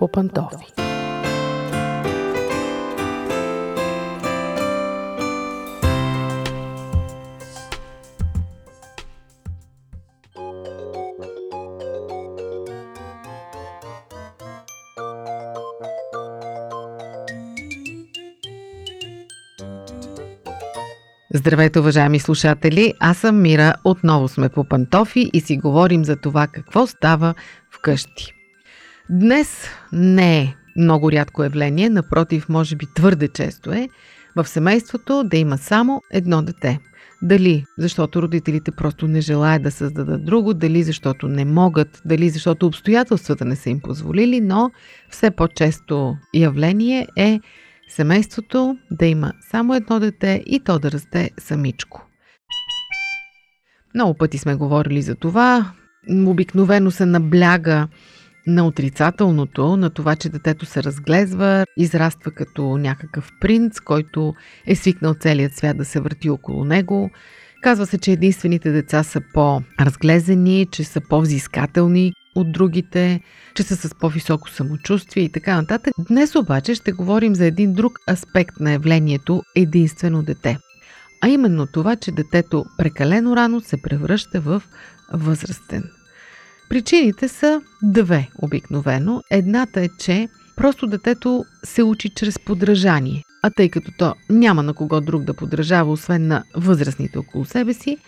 по пантофи. Здравейте, уважаеми слушатели! Аз съм Мира. Отново сме по пантофи и си говорим за това какво става вкъщи. Днес не е много рядко явление, напротив, може би твърде често е, в семейството да има само едно дете. Дали защото родителите просто не желаят да създадат друго, дали защото не могат, дали защото обстоятелствата не са им позволили, но все по-често явление е семейството да има само едно дете и то да расте самичко. Много пъти сме говорили за това. Обикновено се набляга на отрицателното, на това, че детето се разглезва, израства като някакъв принц, който е свикнал целият свят да се върти около него. Казва се, че единствените деца са по-разглезени, че са по-взискателни от другите, че са с по-високо самочувствие и така нататък. Днес обаче ще говорим за един друг аспект на явлението единствено дете. А именно това, че детето прекалено рано се превръща в възрастен. Причините са две обикновено. Едната е, че просто детето се учи чрез подражание. А тъй като то няма на кого друг да подражава, освен на възрастните около себе си,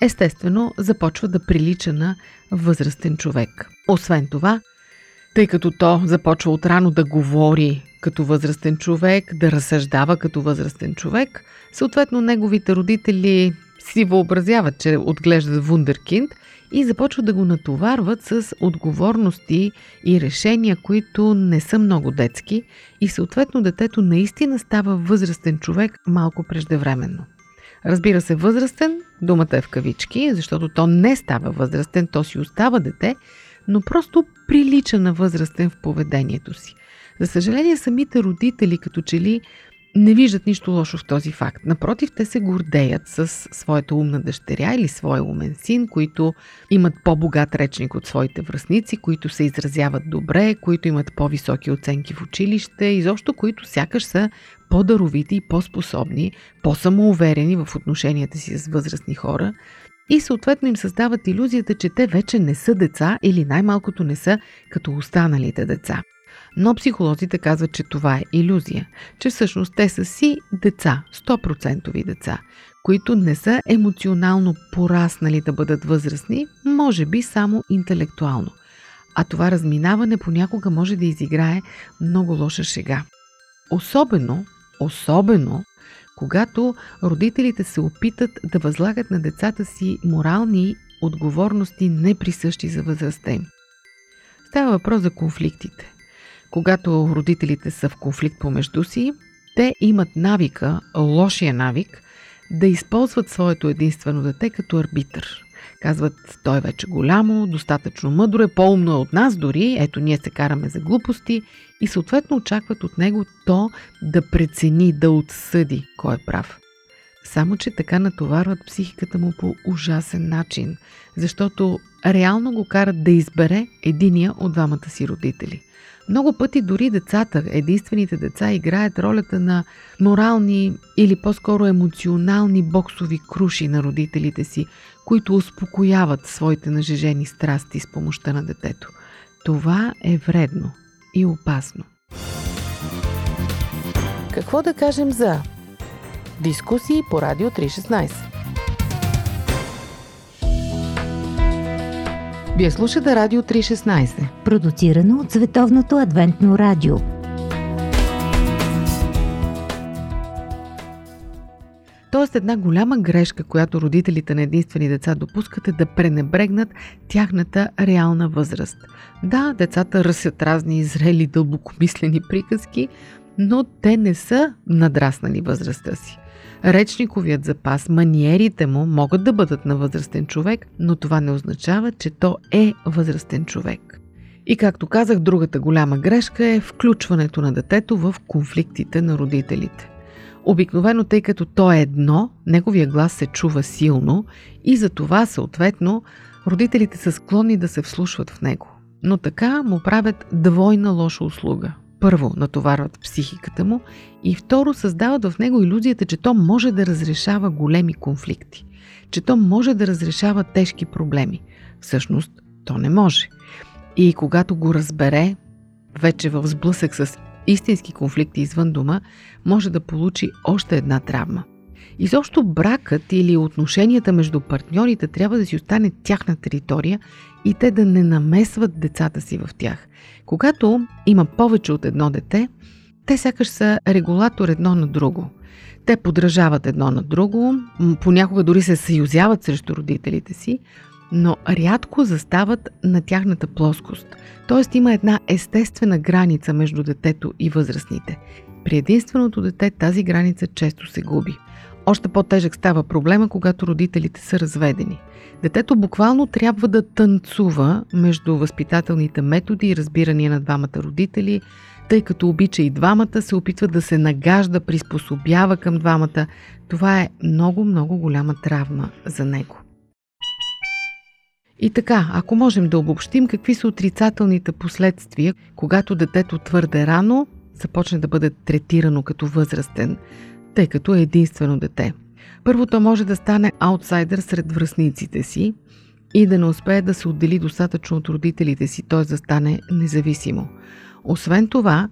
естествено започва да прилича на възрастен човек. Освен това, тъй като то започва отрано да говори като възрастен човек, да разсъждава като възрастен човек, съответно неговите родители си въобразяват, че отглеждат вундеркинд и започват да го натоварват с отговорности и решения, които не са много детски и съответно детето наистина става възрастен човек малко преждевременно. Разбира се, възрастен, думата е в кавички, защото то не става възрастен, то си остава дете, но просто прилича на възрастен в поведението си. За съжаление, самите родители като че ли не виждат нищо лошо в този факт. Напротив, те се гордеят с своята умна дъщеря или своя умен син, които имат по-богат речник от своите връзници, които се изразяват добре, които имат по-високи оценки в училище, изобщо които сякаш са по-даровити и по-способни, по-самоуверени в отношенията си с възрастни хора и съответно им създават иллюзията, че те вече не са деца или най-малкото не са като останалите деца. Но психолозите казват, че това е иллюзия, че всъщност те са си деца, 100% деца, които не са емоционално пораснали да бъдат възрастни, може би само интелектуално. А това разминаване понякога може да изиграе много лоша шега. Особено, особено, когато родителите се опитат да възлагат на децата си морални отговорности неприсъщи за възрастта им. Става въпрос за конфликтите. Когато родителите са в конфликт помежду си, те имат навика, лошия навик, да използват своето единствено дете като арбитър. Казват, той вече голямо, достатъчно мъдро е, по-умно е от нас дори, ето ние се караме за глупости и съответно очакват от него то да прецени, да отсъди кой е прав. Само, че така натоварват психиката му по ужасен начин, защото реално го карат да избере единия от двамата си родители – много пъти дори децата, единствените деца, играят ролята на морални или по-скоро емоционални боксови круши на родителите си, които успокояват своите нажежени страсти с помощта на детето. Това е вредно и опасно. Какво да кажем за дискусии по Радио 316? Вие слушате Радио 316. Продуцирано от Световното адвентно радио. Тоест една голяма грешка, която родителите на единствени деца допускат е да пренебрегнат тяхната реална възраст. Да, децата ръсят разни зрели, дълбокомислени приказки, но те не са надраснали възрастта си. Речниковият запас, маниерите му могат да бъдат на възрастен човек, но това не означава, че то е възрастен човек. И както казах, другата голяма грешка е включването на детето в конфликтите на родителите. Обикновено, тъй като то е едно, неговия глас се чува силно и за това, съответно, родителите са склонни да се вслушват в него. но така му правят двойна лоша услуга. Първо, натоварват психиката му и второ, създават в него иллюзията, че то може да разрешава големи конфликти, че то може да разрешава тежки проблеми. Всъщност, то не може. И когато го разбере, вече в сблъсък с истински конфликти извън дома, може да получи още една травма. Изобщо бракът или отношенията между партньорите трябва да си остане тяхна територия и те да не намесват децата си в тях. Когато има повече от едно дете, те сякаш са регулатор едно на друго. Те подражават едно на друго, понякога дори се съюзяват срещу родителите си, но рядко застават на тяхната плоскост. Тоест има една естествена граница между детето и възрастните. При единственото дете тази граница често се губи. Още по-тежък става проблема, когато родителите са разведени. Детето буквално трябва да танцува между възпитателните методи и разбирания на двамата родители, тъй като обича и двамата, се опитва да се нагажда, приспособява към двамата. Това е много-много голяма травма за него. И така, ако можем да обобщим какви са отрицателните последствия, когато детето твърде рано започне да бъде третирано като възрастен, тъй като е единствено дете. Първото може да стане аутсайдер сред връзниците си и да не успее да се отдели достатъчно от родителите си, т.е. да стане независимо. Освен това,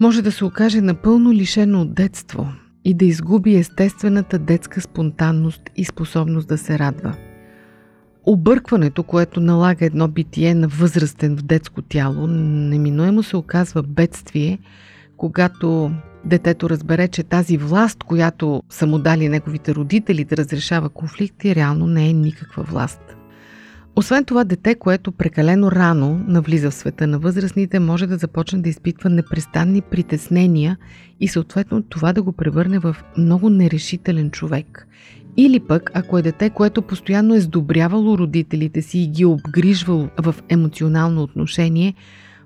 може да се окаже напълно лишено от детство и да изгуби естествената детска спонтанност и способност да се радва. Объркването, което налага едно битие на възрастен в детско тяло, неминуемо се оказва бедствие, когато детето разбере, че тази власт, която са му дали неговите родители да разрешава конфликти, реално не е никаква власт. Освен това, дете, което прекалено рано навлиза в света на възрастните, може да започне да изпитва непрестанни притеснения и съответно това да го превърне в много нерешителен човек. Или пък, ако е дете, което постоянно е сдобрявало родителите си и ги обгрижвало в емоционално отношение,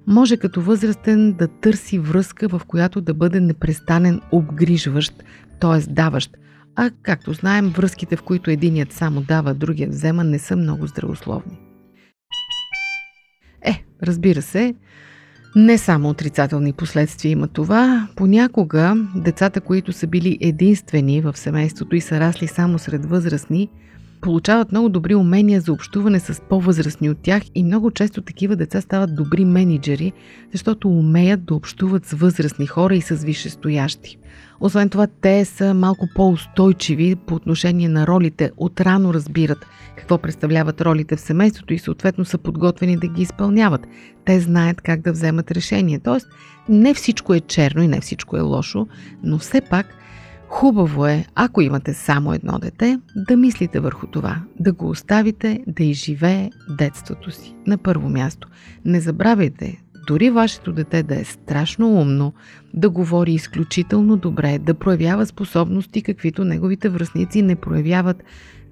може като възрастен да търси връзка, в която да бъде непрестанен обгрижващ, т.е. даващ. А както знаем, връзките, в които единият само дава, другият взема, не са много здравословни. Е, разбира се, не само отрицателни последствия има това. Понякога децата, които са били единствени в семейството и са расли само сред възрастни, получават много добри умения за общуване с по-възрастни от тях и много често такива деца стават добри менеджери, защото умеят да общуват с възрастни хора и с висшестоящи. Освен това, те са малко по-устойчиви по отношение на ролите, отрано разбират какво представляват ролите в семейството и съответно са подготвени да ги изпълняват. Те знаят как да вземат решение. Тоест, не всичко е черно и не всичко е лошо, но все пак Хубаво е, ако имате само едно дете, да мислите върху това, да го оставите да изживее детството си. На първо място, не забравяйте, дори вашето дете да е страшно умно, да говори изключително добре, да проявява способности, каквито неговите връзници не проявяват,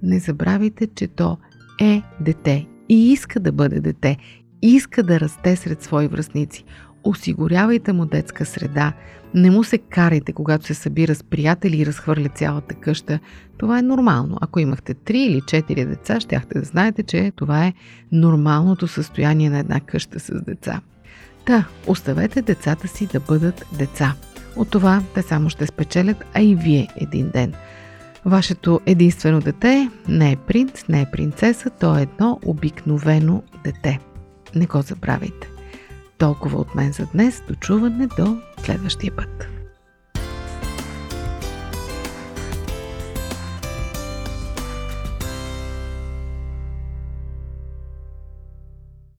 не забравяйте, че то е дете и иска да бъде дете, иска да расте сред свои връзници. Осигурявайте му детска среда, не му се карайте, когато се събира с приятели и разхвърля цялата къща. Това е нормално. Ако имахте 3 или 4 деца, щяхте да знаете, че това е нормалното състояние на една къща с деца. Та, оставете децата си да бъдат деца. От това те само ще спечелят, а и вие един ден. Вашето единствено дете не е принц, не е принцеса, то е едно обикновено дете. Не го забравяйте. Толкова от мен за днес. Дочуване до следващия път.